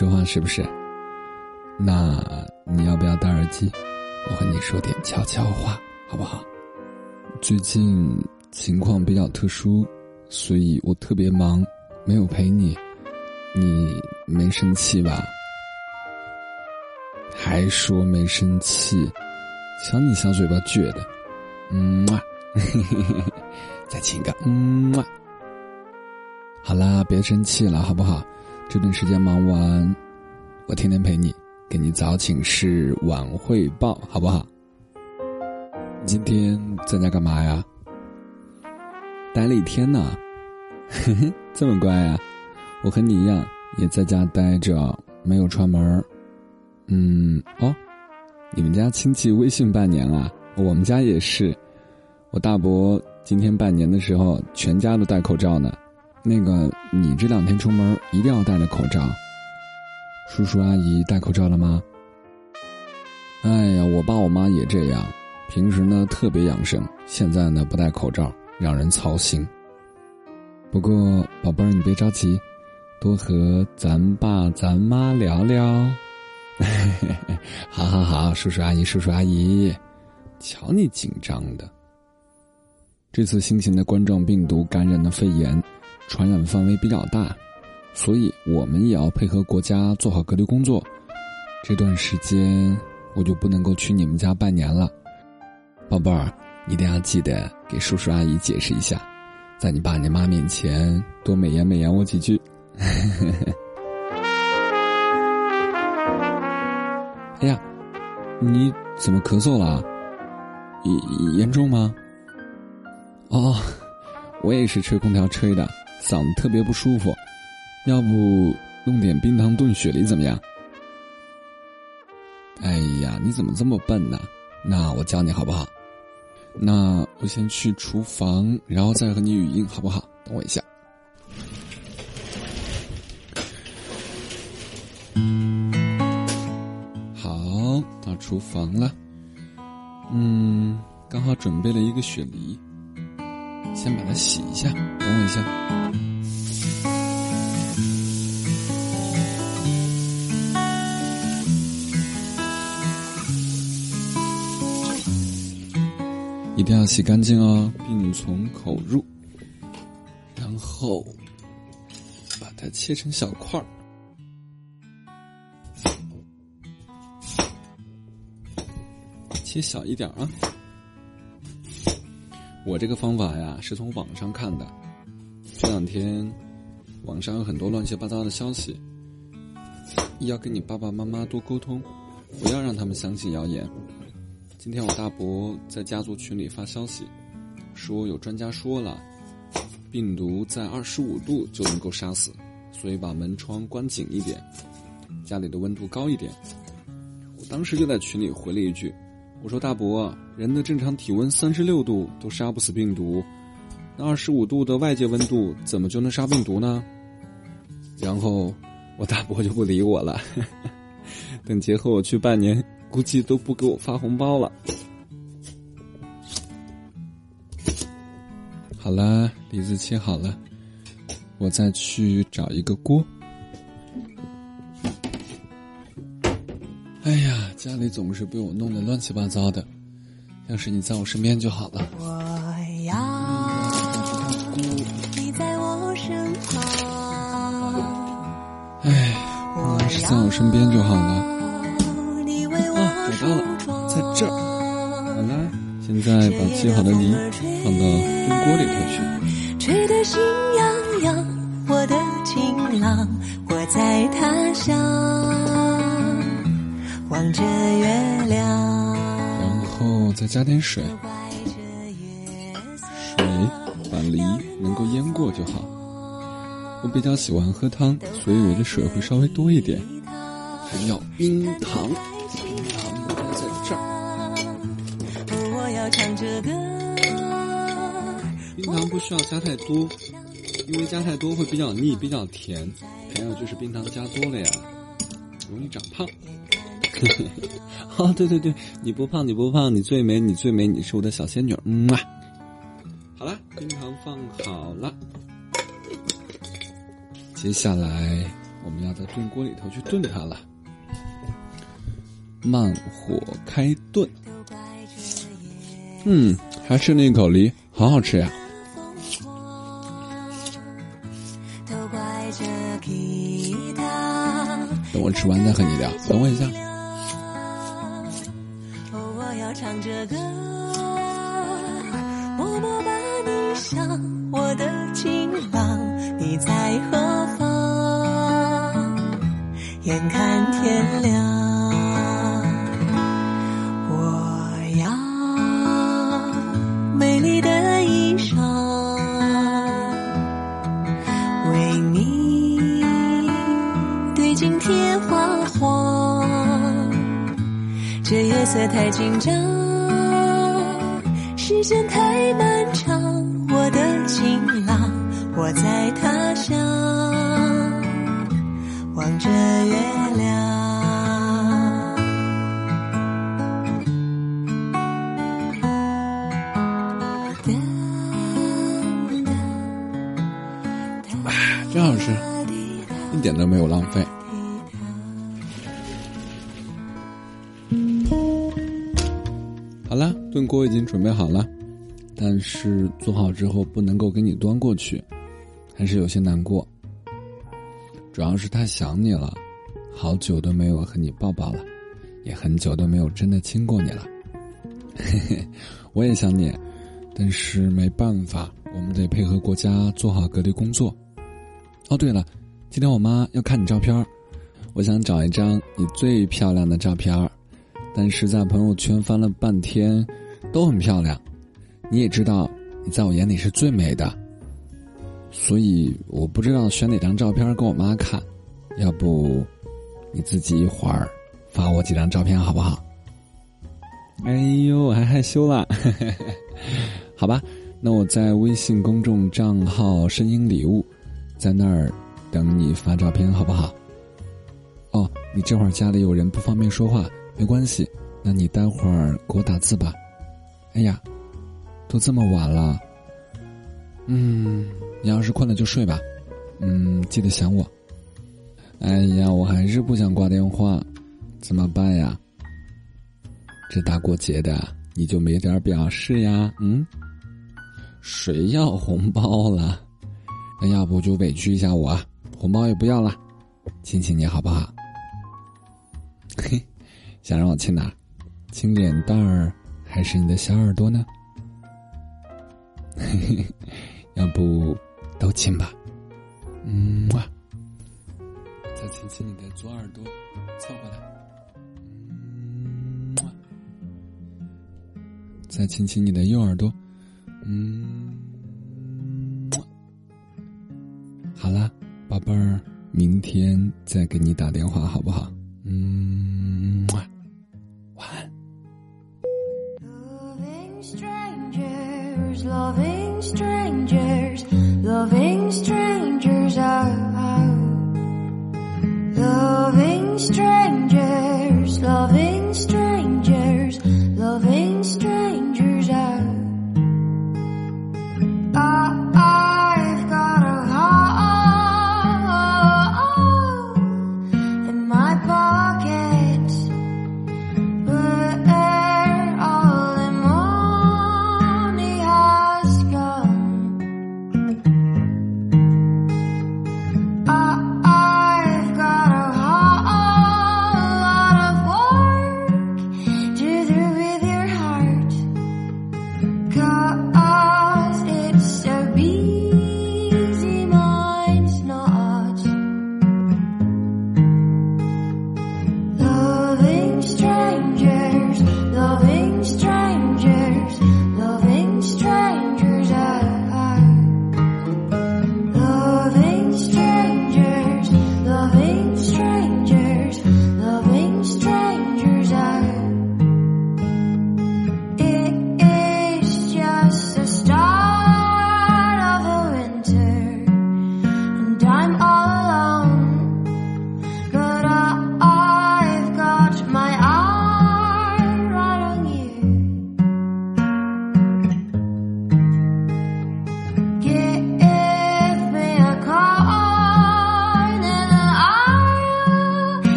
说话是不是？那你要不要戴耳机？我和你说点悄悄话，好不好？最近情况比较特殊，所以我特别忙，没有陪你。你没生气吧？还说没生气？瞧你小嘴巴撅的，嗯嘛，再亲一个嗯嘛。好啦，别生气了，好不好？这段时间忙完，我天天陪你。给你早请示晚汇报，好不好？今天在家干嘛呀？待了一天呢，嘿嘿，这么乖啊！我和你一样，也在家待着，没有串门嗯，哦，你们家亲戚微信拜年啊？我们家也是。我大伯今天拜年的时候，全家都戴口罩呢。那个，你这两天出门一定要戴着口罩。叔叔阿姨戴口罩了吗？哎呀，我爸我妈也这样，平时呢特别养生，现在呢不戴口罩，让人操心。不过宝贝儿，你别着急，多和咱爸咱妈聊聊。好好好，叔叔阿姨叔叔阿姨，瞧你紧张的。这次新型的冠状病毒感染的肺炎，传染范围比较大。所以我们也要配合国家做好隔离工作。这段时间我就不能够去你们家拜年了，宝贝儿，一定要记得给叔叔阿姨解释一下，在你爸你妈面前多美言美言我几句。哎呀，你怎么咳嗽了？严严重吗？哦，我也是吹空调吹的，嗓子特别不舒服。要不弄点冰糖炖雪梨怎么样？哎呀，你怎么这么笨呢？那我教你好不好？那我先去厨房，然后再和你语音好不好？等我一下。好，到厨房了。嗯，刚好准备了一个雪梨，先把它洗一下。等我一下。一定要洗干净哦，病从口入。然后把它切成小块儿，切小一点啊。我这个方法呀，是从网上看的。这两天网上有很多乱七八糟的消息，要跟你爸爸妈妈多沟通，不要让他们相信谣言。今天我大伯在家族群里发消息，说有专家说了，病毒在二十五度就能够杀死，所以把门窗关紧一点，家里的温度高一点。我当时就在群里回了一句，我说大伯，人的正常体温三十六度都杀不死病毒，那二十五度的外界温度怎么就能杀病毒呢？然后我大伯就不理我了，等节后我去拜年。估计都不给我发红包了。好了，梨子切好了，我再去找一个锅。哎呀，家里总是被我弄得乱七八糟的，要是你在我身边就好了。我要你在我身旁。哎，要是在我身边就好了。找到了，在这儿。好啦，现在把切好的梨放到炖锅里头去。吹得心痒痒，我的情郎，我在他乡望着月亮。然后再加点水，水把梨能够淹过就好。我比较喜欢喝汤，所以我的水会稍微多一点。还要冰糖。唱着歌。冰糖不需要加太多，因为加太多会比较腻、比较甜。还有就是冰糖加多了呀，容易长胖。哦，对对对，你不胖，你不胖，你最美，你最美，你是我的小仙女。嗯啊。好了，冰糖放好了，接下来我们要在炖锅里头去炖它了。慢火开炖。嗯，还吃了一口梨，好好吃呀。等我吃完再和你聊，等我一下。眼看天亮我要美丽的衣裳为你对镜贴花黄这夜色太紧张时间太漫长我的情郎我在他乡。望着月亮。真好吃，一点都没有浪费。好了，炖锅已经准备好了，但是做好之后不能够给你端过去，还是有些难过。主要是太想你了，好久都没有和你抱抱了，也很久都没有真的亲过你了。嘿嘿，我也想你，但是没办法，我们得配合国家做好隔离工作。哦，对了，今天我妈要看你照片我想找一张你最漂亮的照片但是在朋友圈翻了半天，都很漂亮。你也知道，你在我眼里是最美的，所以我不知道选哪张照片给我妈看。要不，你自己一会儿发我几张照片好不好？哎呦，还害羞了。好吧，那我在微信公众账号“声音礼物”在那儿等你发照片好不好？哦，你这会儿家里有人不方便说话。没关系，那你待会儿给我打字吧。哎呀，都这么晚了。嗯，你要是困了就睡吧。嗯，记得想我。哎呀，我还是不想挂电话，怎么办呀？这大过节的，你就没点表示呀？嗯，谁要红包了？那要不就委屈一下我，红包也不要了，亲亲你好不好？嘿。想让我亲哪？亲脸蛋儿还是你的小耳朵呢？嘿嘿，要不都亲吧？嗯，再亲亲你的左耳朵，凑过来。嗯，再亲亲你的右耳朵。嗯，好了，宝贝儿，明天再给你打电话好不好